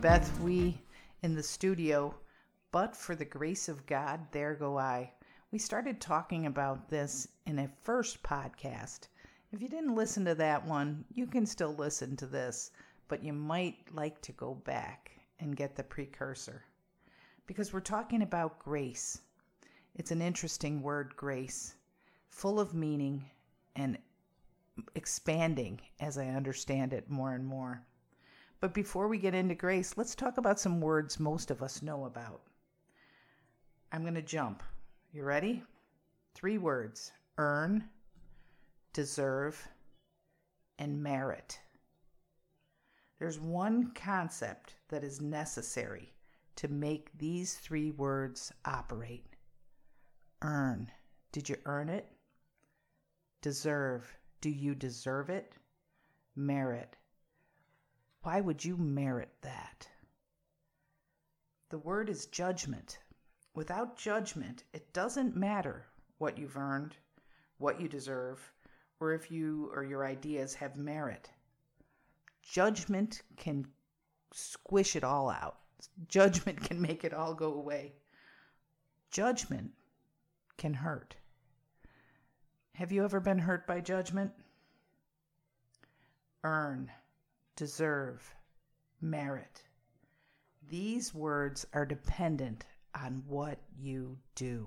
Beth, we in the studio, but for the grace of God, there go I. We started talking about this in a first podcast. If you didn't listen to that one, you can still listen to this, but you might like to go back and get the precursor. Because we're talking about grace. It's an interesting word, grace, full of meaning and expanding as I understand it more and more. But before we get into grace, let's talk about some words most of us know about. I'm going to jump. You ready? Three words earn, deserve, and merit. There's one concept that is necessary to make these three words operate earn. Did you earn it? Deserve. Do you deserve it? Merit. Why would you merit that? The word is judgment. Without judgment, it doesn't matter what you've earned, what you deserve, or if you or your ideas have merit. Judgment can squish it all out. Judgment can make it all go away. Judgment can hurt. Have you ever been hurt by judgment? Earn deserve, merit. These words are dependent on what you do.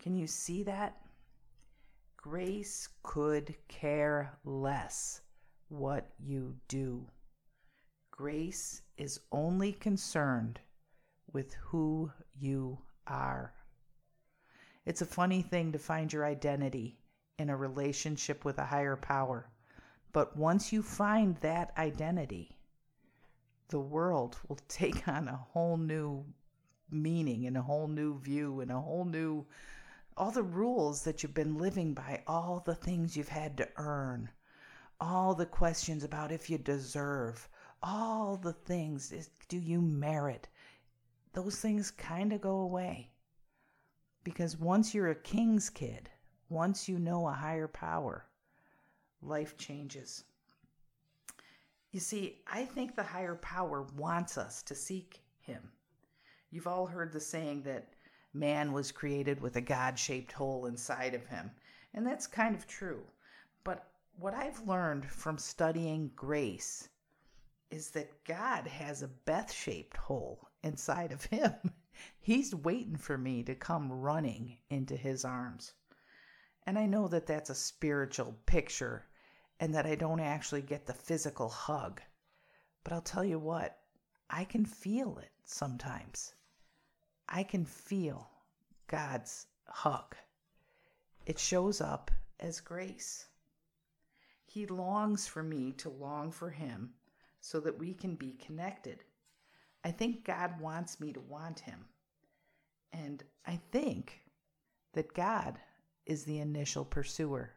Can you see that? Grace could care less what you do. Grace is only concerned with who you are. It's a funny thing to find your identity in a relationship with a higher power. But once you find that identity, the world will take on a whole new meaning and a whole new view and a whole new all the rules that you've been living by, all the things you've had to earn, all the questions about if you deserve, all the things do you merit? Those things kind of go away. Because once you're a king's kid, once you know a higher power, life changes. You see, I think the higher power wants us to seek Him. You've all heard the saying that man was created with a God shaped hole inside of him, and that's kind of true. But what I've learned from studying grace is that God has a Beth shaped hole inside of him. He's waiting for me to come running into his arms. And I know that that's a spiritual picture and that I don't actually get the physical hug. But I'll tell you what, I can feel it sometimes. I can feel God's hug. It shows up as grace. He longs for me to long for Him so that we can be connected. I think God wants me to want Him. And I think that God is the initial pursuer.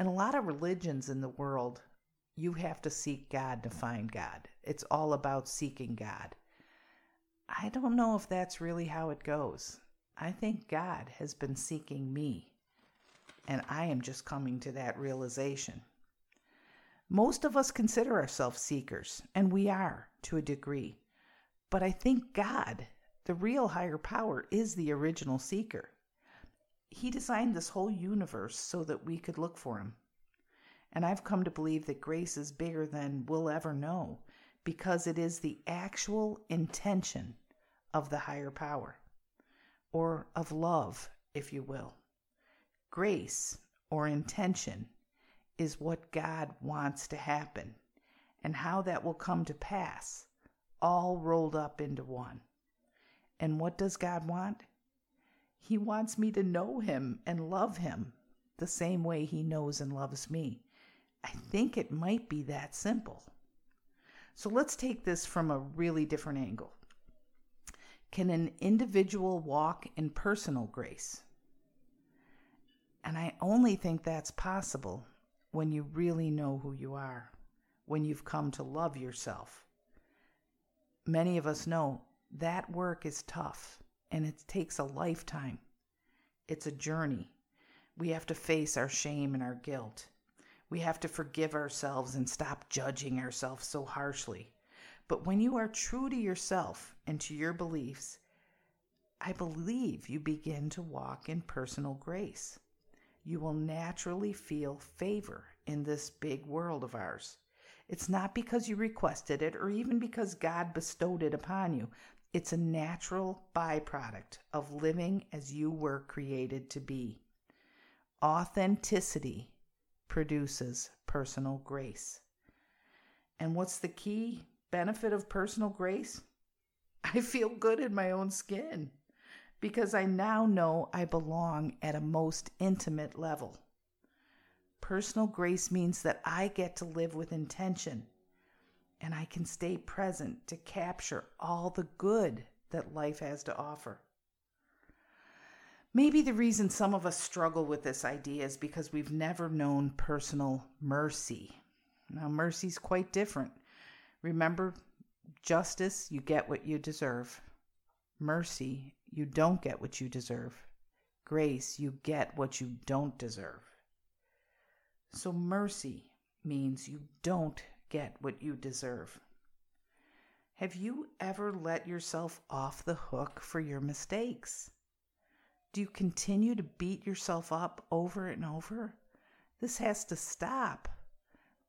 And a lot of religions in the world, you have to seek God to find God. It's all about seeking God. I don't know if that's really how it goes. I think God has been seeking me, and I am just coming to that realization. Most of us consider ourselves seekers, and we are to a degree. But I think God, the real higher power, is the original seeker. He designed this whole universe so that we could look for Him. And I've come to believe that grace is bigger than we'll ever know because it is the actual intention of the higher power, or of love, if you will. Grace, or intention, is what God wants to happen and how that will come to pass, all rolled up into one. And what does God want? He wants me to know him and love him the same way he knows and loves me. I think it might be that simple. So let's take this from a really different angle. Can an individual walk in personal grace? And I only think that's possible when you really know who you are, when you've come to love yourself. Many of us know that work is tough and it takes a lifetime. It's a journey. We have to face our shame and our guilt. We have to forgive ourselves and stop judging ourselves so harshly. But when you are true to yourself and to your beliefs, I believe you begin to walk in personal grace. You will naturally feel favor in this big world of ours. It's not because you requested it or even because God bestowed it upon you. It's a natural byproduct of living as you were created to be. Authenticity produces personal grace. And what's the key benefit of personal grace? I feel good in my own skin because I now know I belong at a most intimate level. Personal grace means that I get to live with intention and I can stay present to capture all the good that life has to offer. Maybe the reason some of us struggle with this idea is because we've never known personal mercy. Now, mercy's quite different. Remember, justice, you get what you deserve. Mercy, you don't get what you deserve. Grace, you get what you don't deserve. So, mercy means you don't get what you deserve. Have you ever let yourself off the hook for your mistakes? Do you continue to beat yourself up over and over? This has to stop.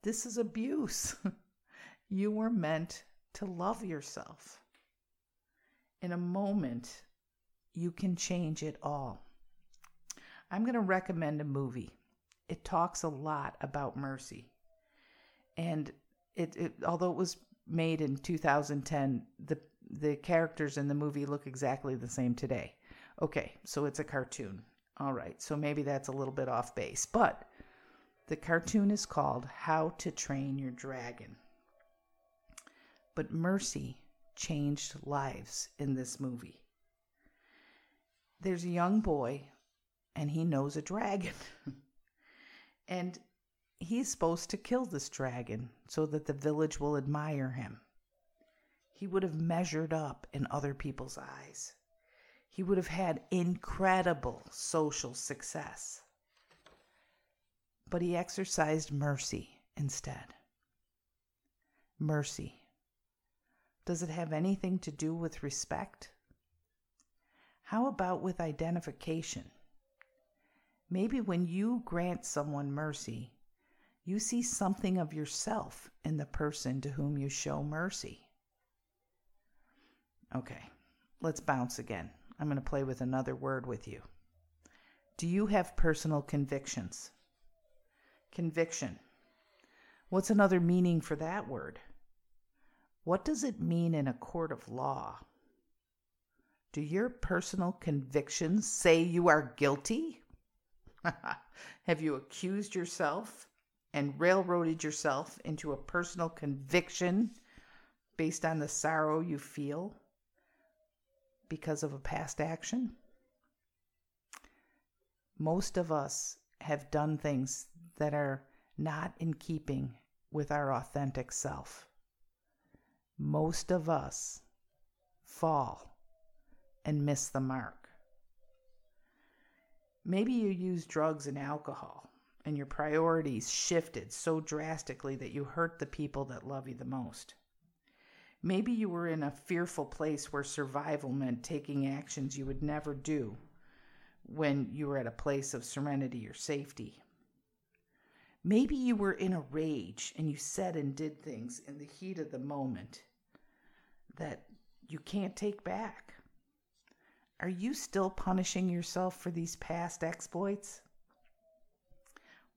This is abuse. you were meant to love yourself. In a moment, you can change it all. I'm going to recommend a movie. It talks a lot about mercy. And it, it although it was made in 2010, the the characters in the movie look exactly the same today. Okay, so it's a cartoon. All right, so maybe that's a little bit off base, but the cartoon is called How to Train Your Dragon. But mercy changed lives in this movie. There's a young boy, and he knows a dragon. and he's supposed to kill this dragon so that the village will admire him. He would have measured up in other people's eyes he would have had incredible social success. But he exercised mercy instead. Mercy. Does it have anything to do with respect? How about with identification? Maybe when you grant someone mercy, you see something of yourself in the person to whom you show mercy. Okay, let's bounce again. I'm going to play with another word with you. Do you have personal convictions? Conviction. What's another meaning for that word? What does it mean in a court of law? Do your personal convictions say you are guilty? have you accused yourself and railroaded yourself into a personal conviction based on the sorrow you feel? because of a past action. Most of us have done things that are not in keeping with our authentic self. Most of us fall and miss the mark. Maybe you use drugs and alcohol and your priorities shifted so drastically that you hurt the people that love you the most. Maybe you were in a fearful place where survival meant taking actions you would never do when you were at a place of serenity or safety. Maybe you were in a rage and you said and did things in the heat of the moment that you can't take back. Are you still punishing yourself for these past exploits?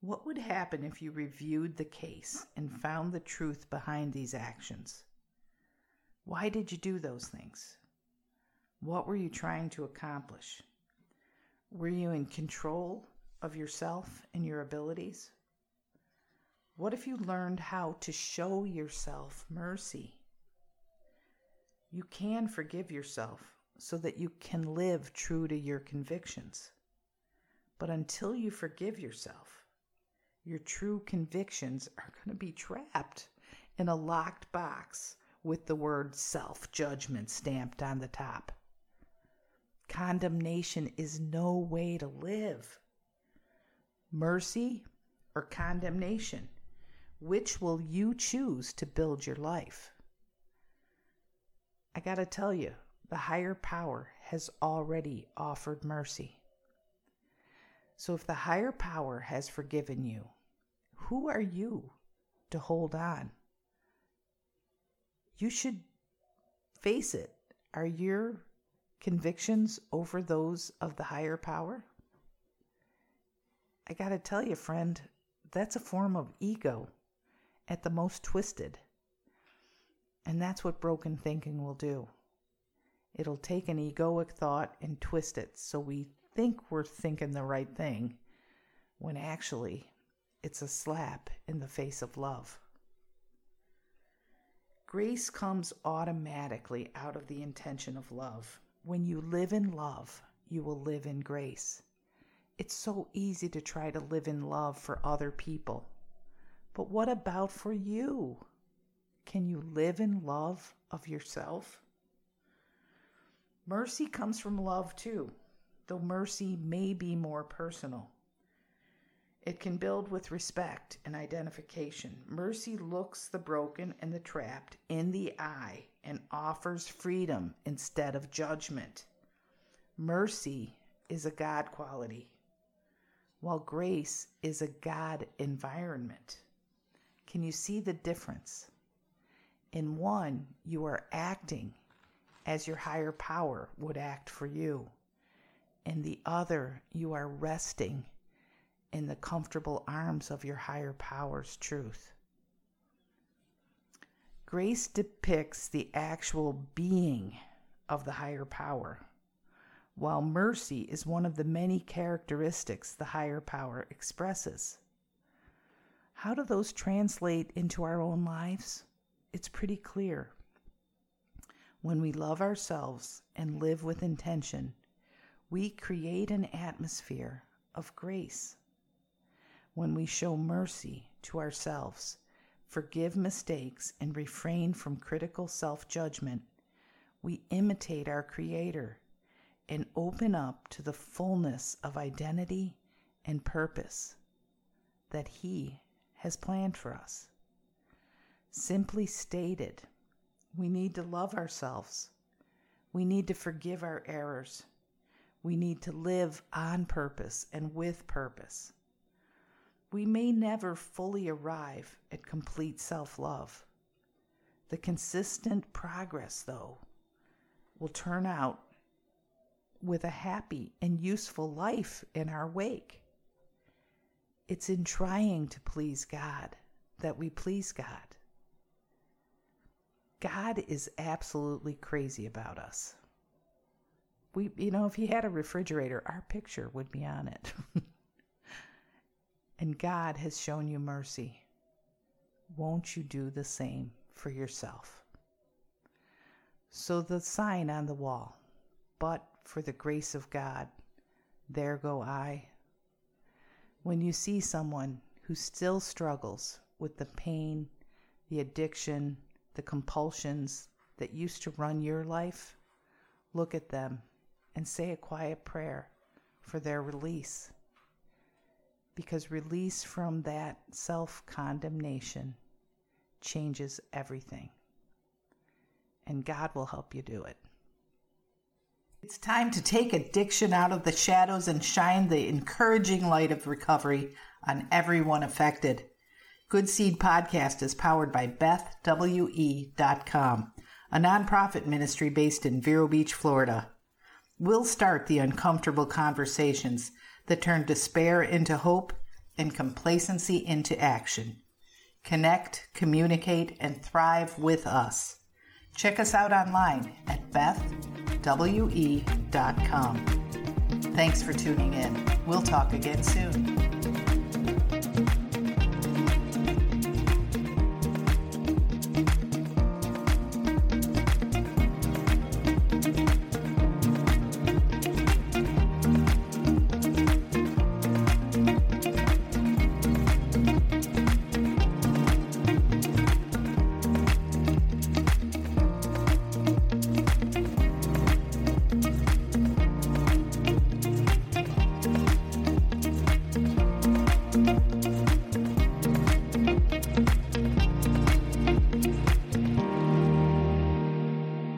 What would happen if you reviewed the case and found the truth behind these actions? Why did you do those things? What were you trying to accomplish? Were you in control of yourself and your abilities? What if you learned how to show yourself mercy? You can forgive yourself so that you can live true to your convictions. But until you forgive yourself, your true convictions are going to be trapped in a locked box with the word self judgment stamped on the top. Condemnation is no way to live. Mercy or condemnation? Which will you choose to build your life? I got to tell you, the higher power has already offered mercy. So if the higher power has forgiven you, who are you to hold on? You should face it. Are your convictions over those of the higher power? I got to tell you, friend, that's a form of ego at the most twisted. And that's what broken thinking will do. It'll take an egoic thought and twist it so we think we're thinking the right thing when actually it's a slap in the face of love. Grace comes automatically out of the intention of love. When you live in love, you will live in grace. It's so easy to try to live in love for other people. But what about for you? Can you live in love of yourself? Mercy comes from love too, though mercy may be more personal. It can build with respect and identification. Mercy looks the broken and the trapped in the eye and offers freedom instead of judgment. Mercy is a God quality, while grace is a God environment. Can you see the difference? In one, you are acting as your higher power would act for you. In the other, you are resting in the comfortable arms of your higher power's truth. Grace depicts the actual being of the higher power, while mercy is one of the many characteristics the higher power expresses. How do those translate into our own lives? It's pretty clear. When we love ourselves and live with intention, we create an atmosphere of grace when we show mercy to ourselves, forgive mistakes, and refrain from critical self judgment, we imitate our Creator and open up to the fullness of identity and purpose that He has planned for us. Simply stated, we need to love ourselves. We need to forgive our errors. We need to live on purpose and with purpose. We may never fully arrive at complete self love. The consistent progress, though, will turn out with a happy and useful life in our wake. It's in trying to please God that we please God. God is absolutely crazy about us. We, you know, if he had a refrigerator, our picture would be on it. and God has shown you mercy. Won't you do the same for yourself? So the sign on the wall, but for the grace of God, there go I. When you see someone who still struggles with the pain, the addiction, the compulsions that used to run your life, look at them and say a quiet prayer for their release because release from that self condemnation changes everything. And God will help you do it. It's time to take addiction out of the shadows and shine the encouraging light of recovery on everyone affected. Good Seed Podcast is powered by BethWE.com, a nonprofit ministry based in Vero Beach, Florida. We'll start the uncomfortable conversations that turn despair into hope and complacency into action. Connect, communicate, and thrive with us. Check us out online at bethwe.com. Thanks for tuning in. We'll talk again soon.